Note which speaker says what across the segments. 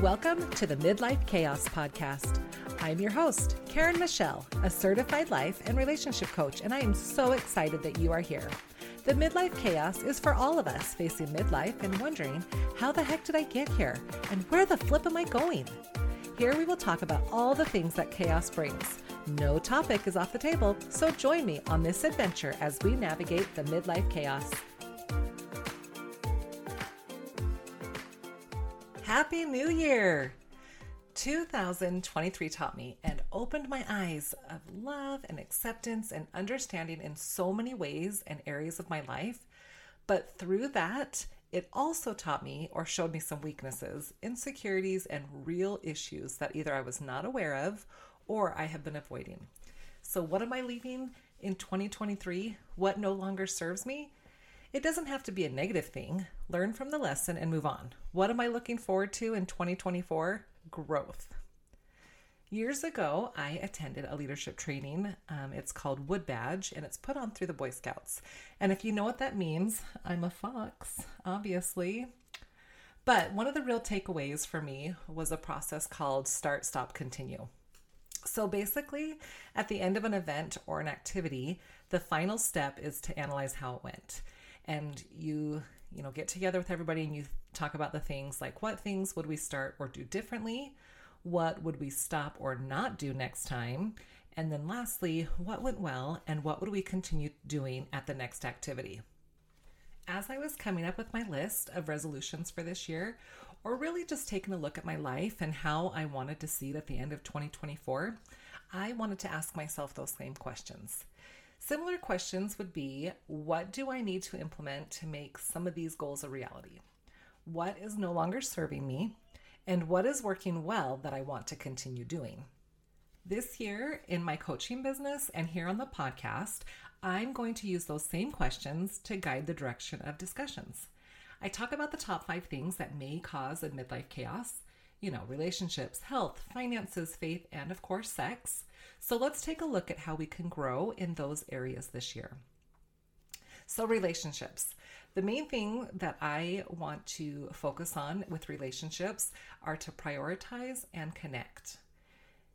Speaker 1: Welcome to the Midlife Chaos Podcast. I'm your host, Karen Michelle, a certified life and relationship coach, and I am so excited that you are here. The midlife chaos is for all of us facing midlife and wondering, how the heck did I get here? And where the flip am I going? Here we will talk about all the things that chaos brings. No topic is off the table, so join me on this adventure as we navigate the midlife chaos. Happy New Year! 2023 taught me and opened my eyes of love and acceptance and understanding in so many ways and areas of my life. But through that, it also taught me or showed me some weaknesses, insecurities, and real issues that either I was not aware of or I have been avoiding. So, what am I leaving in 2023? What no longer serves me? It doesn't have to be a negative thing. Learn from the lesson and move on. What am I looking forward to in 2024? Growth. Years ago, I attended a leadership training. Um, it's called Wood Badge and it's put on through the Boy Scouts. And if you know what that means, I'm a fox, obviously. But one of the real takeaways for me was a process called Start, Stop, Continue. So basically, at the end of an event or an activity, the final step is to analyze how it went and you you know get together with everybody and you talk about the things like what things would we start or do differently? What would we stop or not do next time? And then lastly what went well and what would we continue doing at the next activity? As i was coming up with my list of resolutions for this year or really just taking a look at my life and how i wanted to see it at the end of 2024 i wanted to ask myself those same questions Similar questions would be What do I need to implement to make some of these goals a reality? What is no longer serving me? And what is working well that I want to continue doing? This year, in my coaching business and here on the podcast, I'm going to use those same questions to guide the direction of discussions. I talk about the top five things that may cause a midlife chaos you know, relationships, health, finances, faith, and of course, sex. So let's take a look at how we can grow in those areas this year. So, relationships. The main thing that I want to focus on with relationships are to prioritize and connect.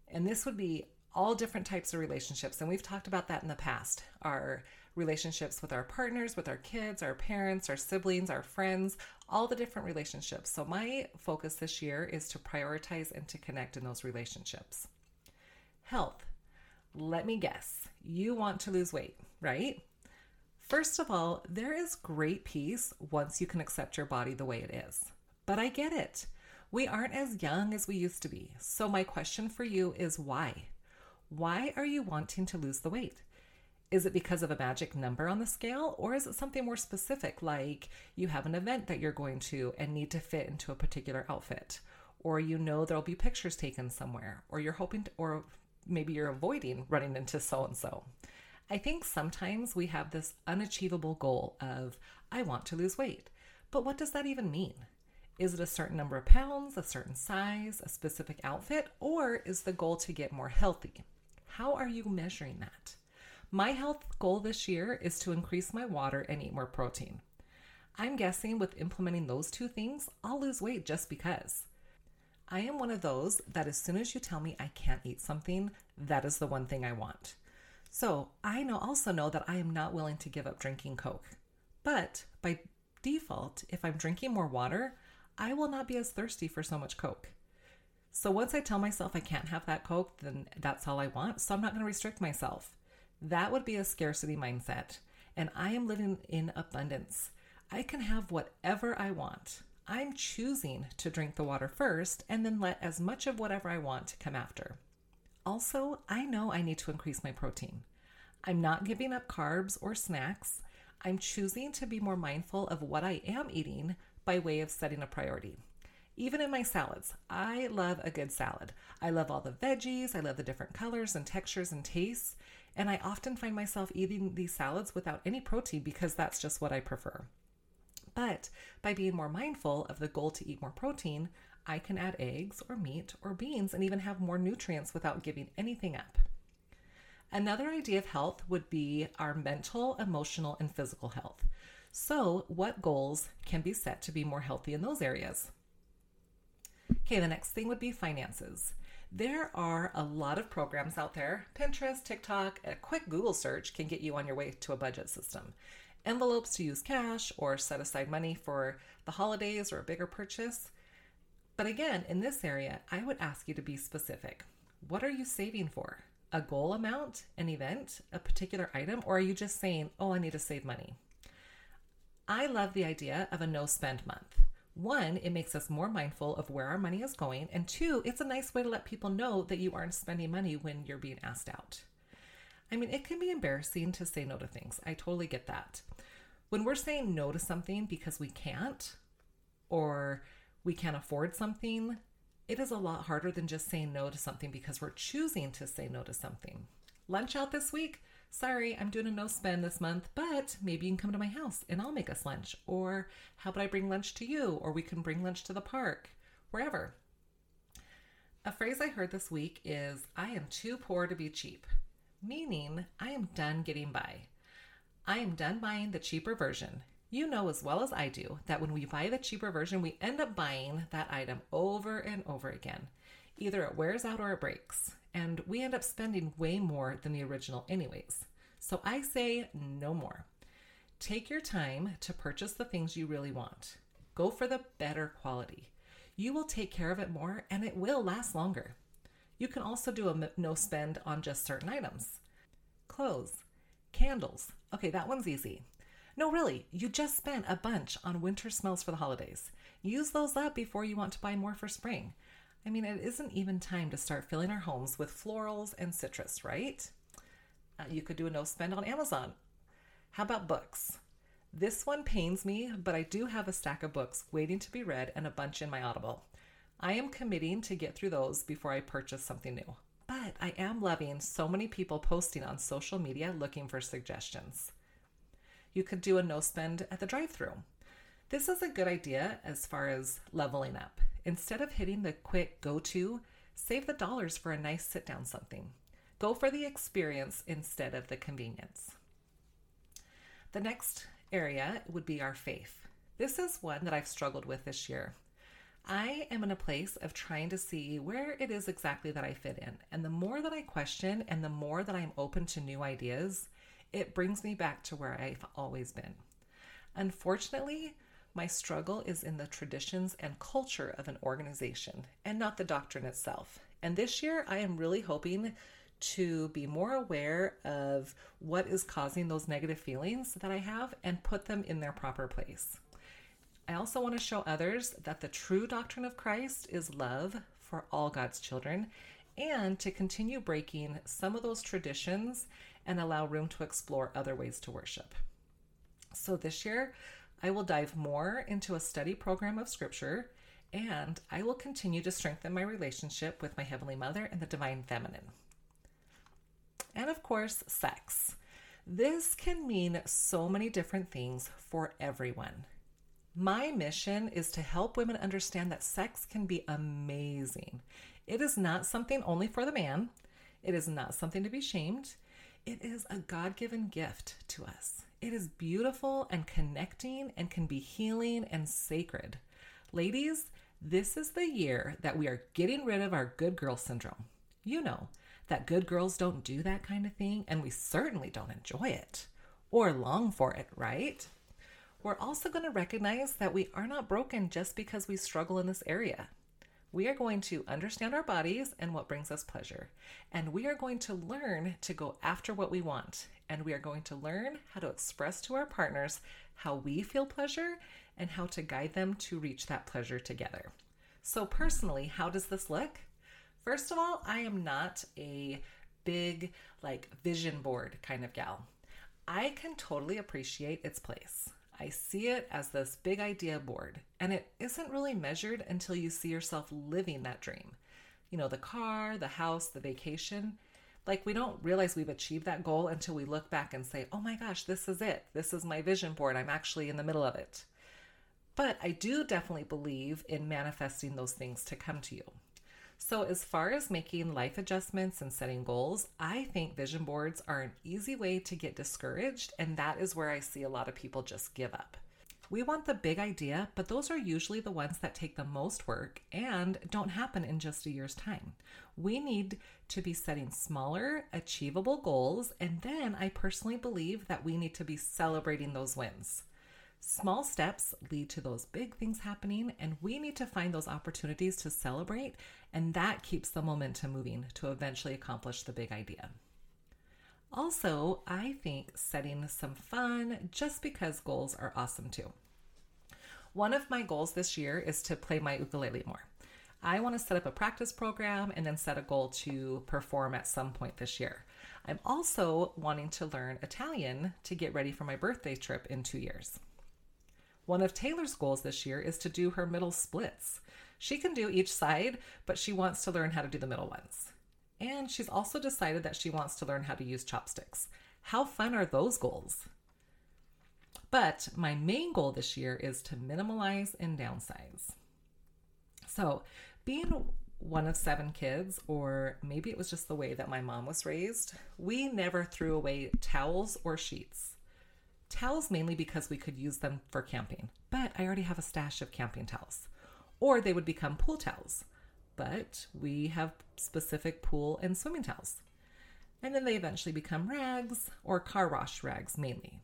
Speaker 1: And this would be all different types of relationships. And we've talked about that in the past. Our relationships with our partners, with our kids, our parents, our siblings, our friends, all the different relationships. So, my focus this year is to prioritize and to connect in those relationships. Health. Let me guess, you want to lose weight, right? First of all, there is great peace once you can accept your body the way it is. But I get it. We aren't as young as we used to be. So, my question for you is why? Why are you wanting to lose the weight? Is it because of a magic number on the scale, or is it something more specific, like you have an event that you're going to and need to fit into a particular outfit, or you know there'll be pictures taken somewhere, or you're hoping, to, or maybe you're avoiding running into so and so? I think sometimes we have this unachievable goal of, I want to lose weight. But what does that even mean? Is it a certain number of pounds, a certain size, a specific outfit, or is the goal to get more healthy? How are you measuring that? My health goal this year is to increase my water and eat more protein. I'm guessing with implementing those two things, I'll lose weight just because. I am one of those that as soon as you tell me I can't eat something, that is the one thing I want. So I know also know that I am not willing to give up drinking Coke. But by default, if I'm drinking more water, I will not be as thirsty for so much Coke. So once I tell myself I can't have that Coke, then that's all I want. So I'm not going to restrict myself. That would be a scarcity mindset. And I am living in abundance. I can have whatever I want. I'm choosing to drink the water first and then let as much of whatever I want to come after. Also, I know I need to increase my protein. I'm not giving up carbs or snacks. I'm choosing to be more mindful of what I am eating by way of setting a priority. Even in my salads, I love a good salad. I love all the veggies, I love the different colors and textures and tastes, and I often find myself eating these salads without any protein because that's just what I prefer. But by being more mindful of the goal to eat more protein, I can add eggs or meat or beans and even have more nutrients without giving anything up. Another idea of health would be our mental, emotional, and physical health. So, what goals can be set to be more healthy in those areas? Okay, the next thing would be finances. There are a lot of programs out there. Pinterest, TikTok, a quick Google search can get you on your way to a budget system. Envelopes to use cash or set aside money for the holidays or a bigger purchase. But again, in this area, I would ask you to be specific. What are you saving for? A goal amount, an event, a particular item, or are you just saying, oh, I need to save money? I love the idea of a no spend month. One, it makes us more mindful of where our money is going. And two, it's a nice way to let people know that you aren't spending money when you're being asked out. I mean, it can be embarrassing to say no to things. I totally get that. When we're saying no to something because we can't or we can't afford something, it is a lot harder than just saying no to something because we're choosing to say no to something. Lunch out this week? Sorry, I'm doing a no spend this month, but maybe you can come to my house and I'll make us lunch. Or how about I bring lunch to you? Or we can bring lunch to the park, wherever. A phrase I heard this week is I am too poor to be cheap, meaning I am done getting by. I am done buying the cheaper version. You know as well as I do that when we buy the cheaper version, we end up buying that item over and over again. Either it wears out or it breaks, and we end up spending way more than the original, anyways. So I say no more. Take your time to purchase the things you really want. Go for the better quality. You will take care of it more and it will last longer. You can also do a no spend on just certain items. Clothes, candles. Okay, that one's easy. No, really, you just spent a bunch on winter smells for the holidays. Use those up before you want to buy more for spring. I mean, it isn't even time to start filling our homes with florals and citrus, right? Uh, you could do a no spend on Amazon. How about books? This one pains me, but I do have a stack of books waiting to be read and a bunch in my Audible. I am committing to get through those before I purchase something new. But I am loving so many people posting on social media looking for suggestions you could do a no spend at the drive through. This is a good idea as far as leveling up. Instead of hitting the quick go to, save the dollars for a nice sit down something. Go for the experience instead of the convenience. The next area would be our faith. This is one that I've struggled with this year. I am in a place of trying to see where it is exactly that I fit in. And the more that I question and the more that I'm open to new ideas, it brings me back to where I've always been. Unfortunately, my struggle is in the traditions and culture of an organization and not the doctrine itself. And this year, I am really hoping to be more aware of what is causing those negative feelings that I have and put them in their proper place. I also want to show others that the true doctrine of Christ is love for all God's children and to continue breaking some of those traditions and allow room to explore other ways to worship. So this year, I will dive more into a study program of Scripture and I will continue to strengthen my relationship with my Heavenly Mother and the Divine Feminine. And of course, sex. This can mean so many different things for everyone. My mission is to help women understand that sex can be amazing. It is not something only for the man, it is not something to be shamed. It is a God given gift to us. It is beautiful and connecting and can be healing and sacred. Ladies, this is the year that we are getting rid of our good girl syndrome. You know that good girls don't do that kind of thing, and we certainly don't enjoy it or long for it, right? We're also going to recognize that we are not broken just because we struggle in this area we are going to understand our bodies and what brings us pleasure. And we are going to learn to go after what we want. And we are going to learn how to express to our partners how we feel pleasure and how to guide them to reach that pleasure together. So, personally, how does this look? First of all, I am not a big, like, vision board kind of gal. I can totally appreciate its place. I see it as this big idea board, and it isn't really measured until you see yourself living that dream. You know, the car, the house, the vacation. Like, we don't realize we've achieved that goal until we look back and say, oh my gosh, this is it. This is my vision board. I'm actually in the middle of it. But I do definitely believe in manifesting those things to come to you. So, as far as making life adjustments and setting goals, I think vision boards are an easy way to get discouraged, and that is where I see a lot of people just give up. We want the big idea, but those are usually the ones that take the most work and don't happen in just a year's time. We need to be setting smaller, achievable goals, and then I personally believe that we need to be celebrating those wins. Small steps lead to those big things happening, and we need to find those opportunities to celebrate, and that keeps the momentum moving to eventually accomplish the big idea. Also, I think setting some fun just because goals are awesome too. One of my goals this year is to play my ukulele more. I want to set up a practice program and then set a goal to perform at some point this year. I'm also wanting to learn Italian to get ready for my birthday trip in two years. One of Taylor's goals this year is to do her middle splits. She can do each side, but she wants to learn how to do the middle ones. And she's also decided that she wants to learn how to use chopsticks. How fun are those goals? But my main goal this year is to minimalize and downsize. So, being one of seven kids, or maybe it was just the way that my mom was raised, we never threw away towels or sheets. Towels mainly because we could use them for camping, but I already have a stash of camping towels. Or they would become pool towels but we have specific pool and swimming towels. And then they eventually become rags or car wash rags mainly.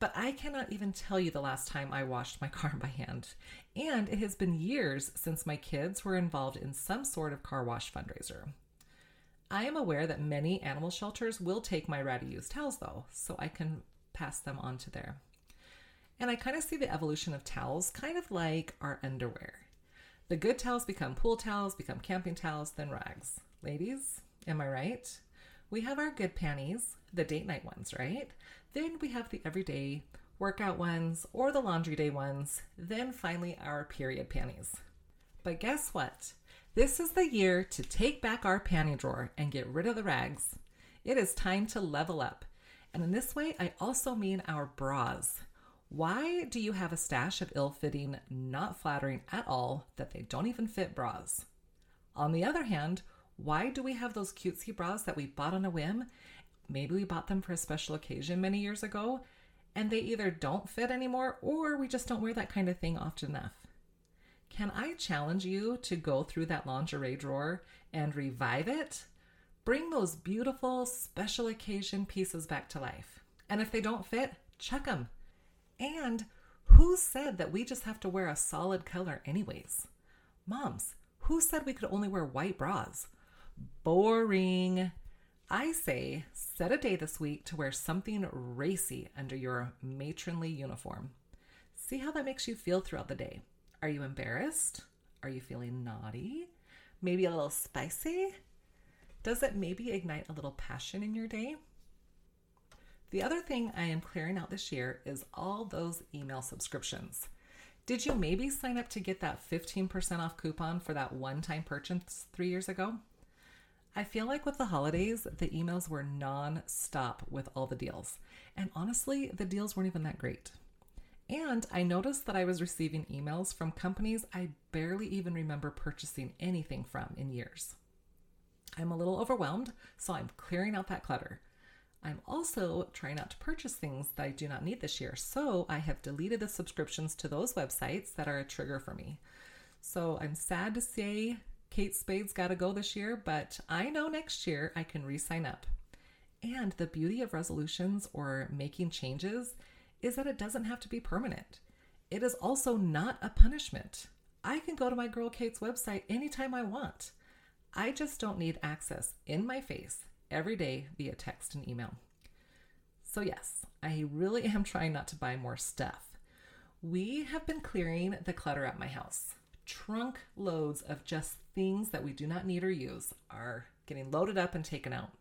Speaker 1: But I cannot even tell you the last time I washed my car by hand. And it has been years since my kids were involved in some sort of car wash fundraiser. I am aware that many animal shelters will take my ready use towels though, so I can pass them on to there. And I kind of see the evolution of towels kind of like our underwear. The good towels become pool towels, become camping towels, then rags. Ladies, am I right? We have our good panties, the date night ones, right? Then we have the everyday workout ones or the laundry day ones. Then finally, our period panties. But guess what? This is the year to take back our panty drawer and get rid of the rags. It is time to level up. And in this way, I also mean our bras. Why do you have a stash of ill fitting, not flattering at all, that they don't even fit bras? On the other hand, why do we have those cutesy bras that we bought on a whim? Maybe we bought them for a special occasion many years ago, and they either don't fit anymore or we just don't wear that kind of thing often enough. Can I challenge you to go through that lingerie drawer and revive it? Bring those beautiful special occasion pieces back to life. And if they don't fit, chuck them. And who said that we just have to wear a solid color, anyways? Moms, who said we could only wear white bras? Boring. I say set a day this week to wear something racy under your matronly uniform. See how that makes you feel throughout the day. Are you embarrassed? Are you feeling naughty? Maybe a little spicy? Does it maybe ignite a little passion in your day? The other thing I am clearing out this year is all those email subscriptions. Did you maybe sign up to get that 15% off coupon for that one time purchase three years ago? I feel like with the holidays, the emails were non stop with all the deals. And honestly, the deals weren't even that great. And I noticed that I was receiving emails from companies I barely even remember purchasing anything from in years. I'm a little overwhelmed, so I'm clearing out that clutter. I'm also trying not to purchase things that I do not need this year. So I have deleted the subscriptions to those websites that are a trigger for me. So I'm sad to say Kate Spade's got to go this year, but I know next year I can re sign up. And the beauty of resolutions or making changes is that it doesn't have to be permanent. It is also not a punishment. I can go to my girl Kate's website anytime I want. I just don't need access in my face every day via text and email. So, yes, I really am trying not to buy more stuff. We have been clearing the clutter at my house. Trunk loads of just things that we do not need or use are getting loaded up and taken out.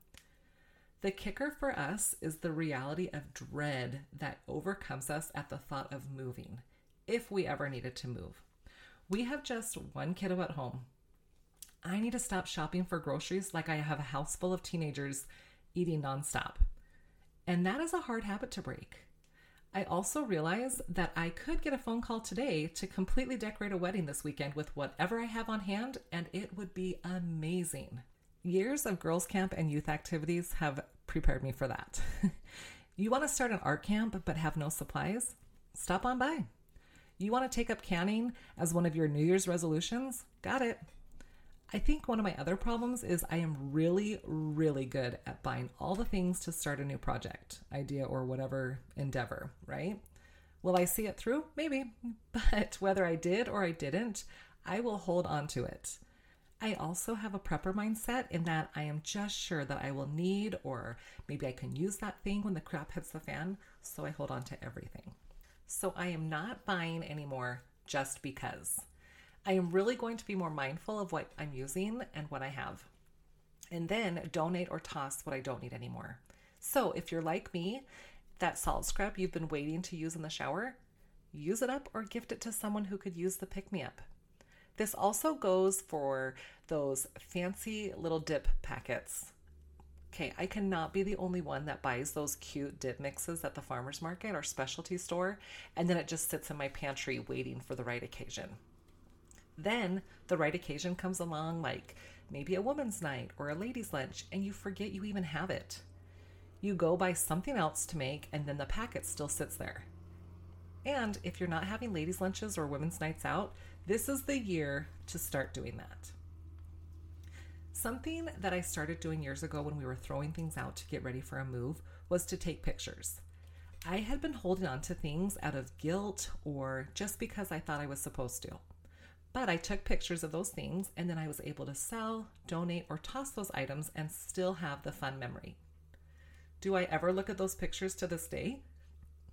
Speaker 1: The kicker for us is the reality of dread that overcomes us at the thought of moving, if we ever needed to move. We have just one kiddo at home, I need to stop shopping for groceries like I have a house full of teenagers eating nonstop. And that is a hard habit to break. I also realize that I could get a phone call today to completely decorate a wedding this weekend with whatever I have on hand, and it would be amazing. Years of girls' camp and youth activities have prepared me for that. you want to start an art camp but have no supplies? Stop on by. You want to take up canning as one of your New Year's resolutions? Got it. I think one of my other problems is I am really, really good at buying all the things to start a new project, idea, or whatever endeavor, right? Will I see it through? Maybe. But whether I did or I didn't, I will hold on to it. I also have a prepper mindset in that I am just sure that I will need or maybe I can use that thing when the crap hits the fan, so I hold on to everything. So I am not buying anymore just because. I am really going to be more mindful of what I'm using and what I have. And then donate or toss what I don't need anymore. So if you're like me, that salt scrub you've been waiting to use in the shower, use it up or gift it to someone who could use the pick me up. This also goes for those fancy little dip packets. Okay, I cannot be the only one that buys those cute dip mixes at the farmer's market or specialty store, and then it just sits in my pantry waiting for the right occasion. Then the right occasion comes along, like maybe a woman's night or a ladies' lunch, and you forget you even have it. You go buy something else to make, and then the packet still sits there. And if you're not having ladies' lunches or women's nights out, this is the year to start doing that. Something that I started doing years ago when we were throwing things out to get ready for a move was to take pictures. I had been holding on to things out of guilt or just because I thought I was supposed to. But I took pictures of those things and then I was able to sell, donate, or toss those items and still have the fun memory. Do I ever look at those pictures to this day?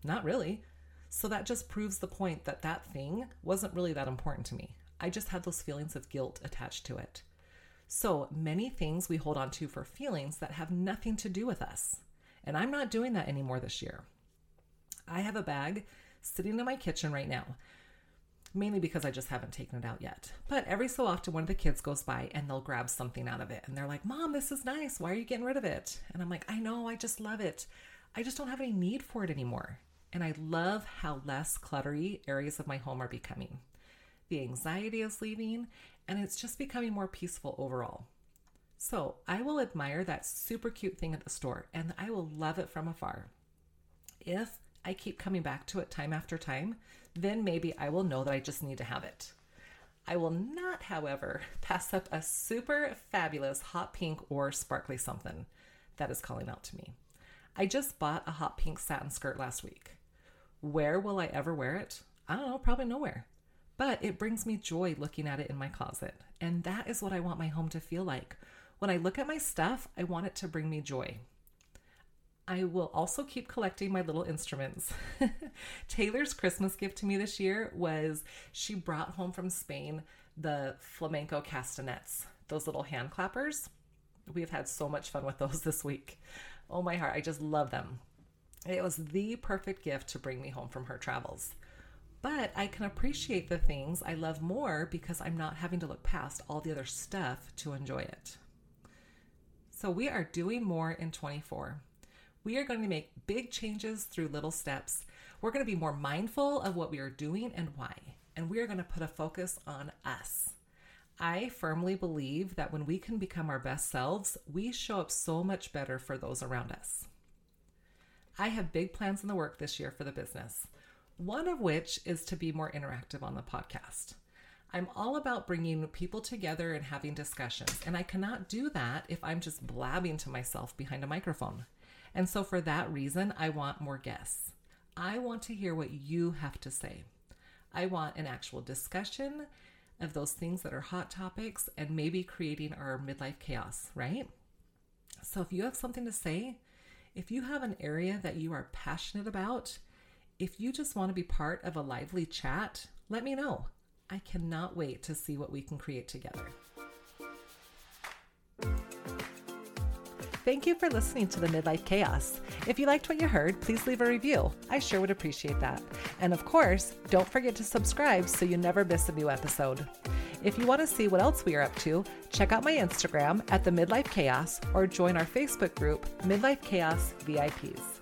Speaker 1: Not really. So that just proves the point that that thing wasn't really that important to me. I just had those feelings of guilt attached to it. So many things we hold on to for feelings that have nothing to do with us. And I'm not doing that anymore this year. I have a bag sitting in my kitchen right now, mainly because I just haven't taken it out yet. But every so often, one of the kids goes by and they'll grab something out of it. And they're like, Mom, this is nice. Why are you getting rid of it? And I'm like, I know, I just love it. I just don't have any need for it anymore and I love how less cluttery areas of my home are becoming. The anxiety is leaving, and it's just becoming more peaceful overall. So I will admire that super cute thing at the store and I will love it from afar. If I keep coming back to it time after time, then maybe I will know that I just need to have it. I will not, however, pass up a super fabulous hot pink or sparkly something that is calling out to me. I just bought a hot pink satin skirt last week. Where will I ever wear it? I don't know, probably nowhere. But it brings me joy looking at it in my closet. And that is what I want my home to feel like. When I look at my stuff, I want it to bring me joy. I will also keep collecting my little instruments. Taylor's Christmas gift to me this year was she brought home from Spain the flamenco castanets, those little hand clappers. We've had so much fun with those this week. Oh my heart, I just love them. It was the perfect gift to bring me home from her travels. But I can appreciate the things I love more because I'm not having to look past all the other stuff to enjoy it. So we are doing more in 24. We are going to make big changes through little steps. We're going to be more mindful of what we are doing and why. And we are going to put a focus on us. I firmly believe that when we can become our best selves, we show up so much better for those around us. I have big plans in the work this year for the business, one of which is to be more interactive on the podcast. I'm all about bringing people together and having discussions, and I cannot do that if I'm just blabbing to myself behind a microphone. And so, for that reason, I want more guests. I want to hear what you have to say. I want an actual discussion of those things that are hot topics and maybe creating our midlife chaos, right? So, if you have something to say, if you have an area that you are passionate about, if you just want to be part of a lively chat, let me know. I cannot wait to see what we can create together. Thank you for listening to the Midlife Chaos. If you liked what you heard, please leave a review. I sure would appreciate that. And of course, don't forget to subscribe so you never miss a new episode. If you want to see what else we are up to, check out my Instagram at the Midlife Chaos or join our Facebook group, Midlife Chaos VIPs.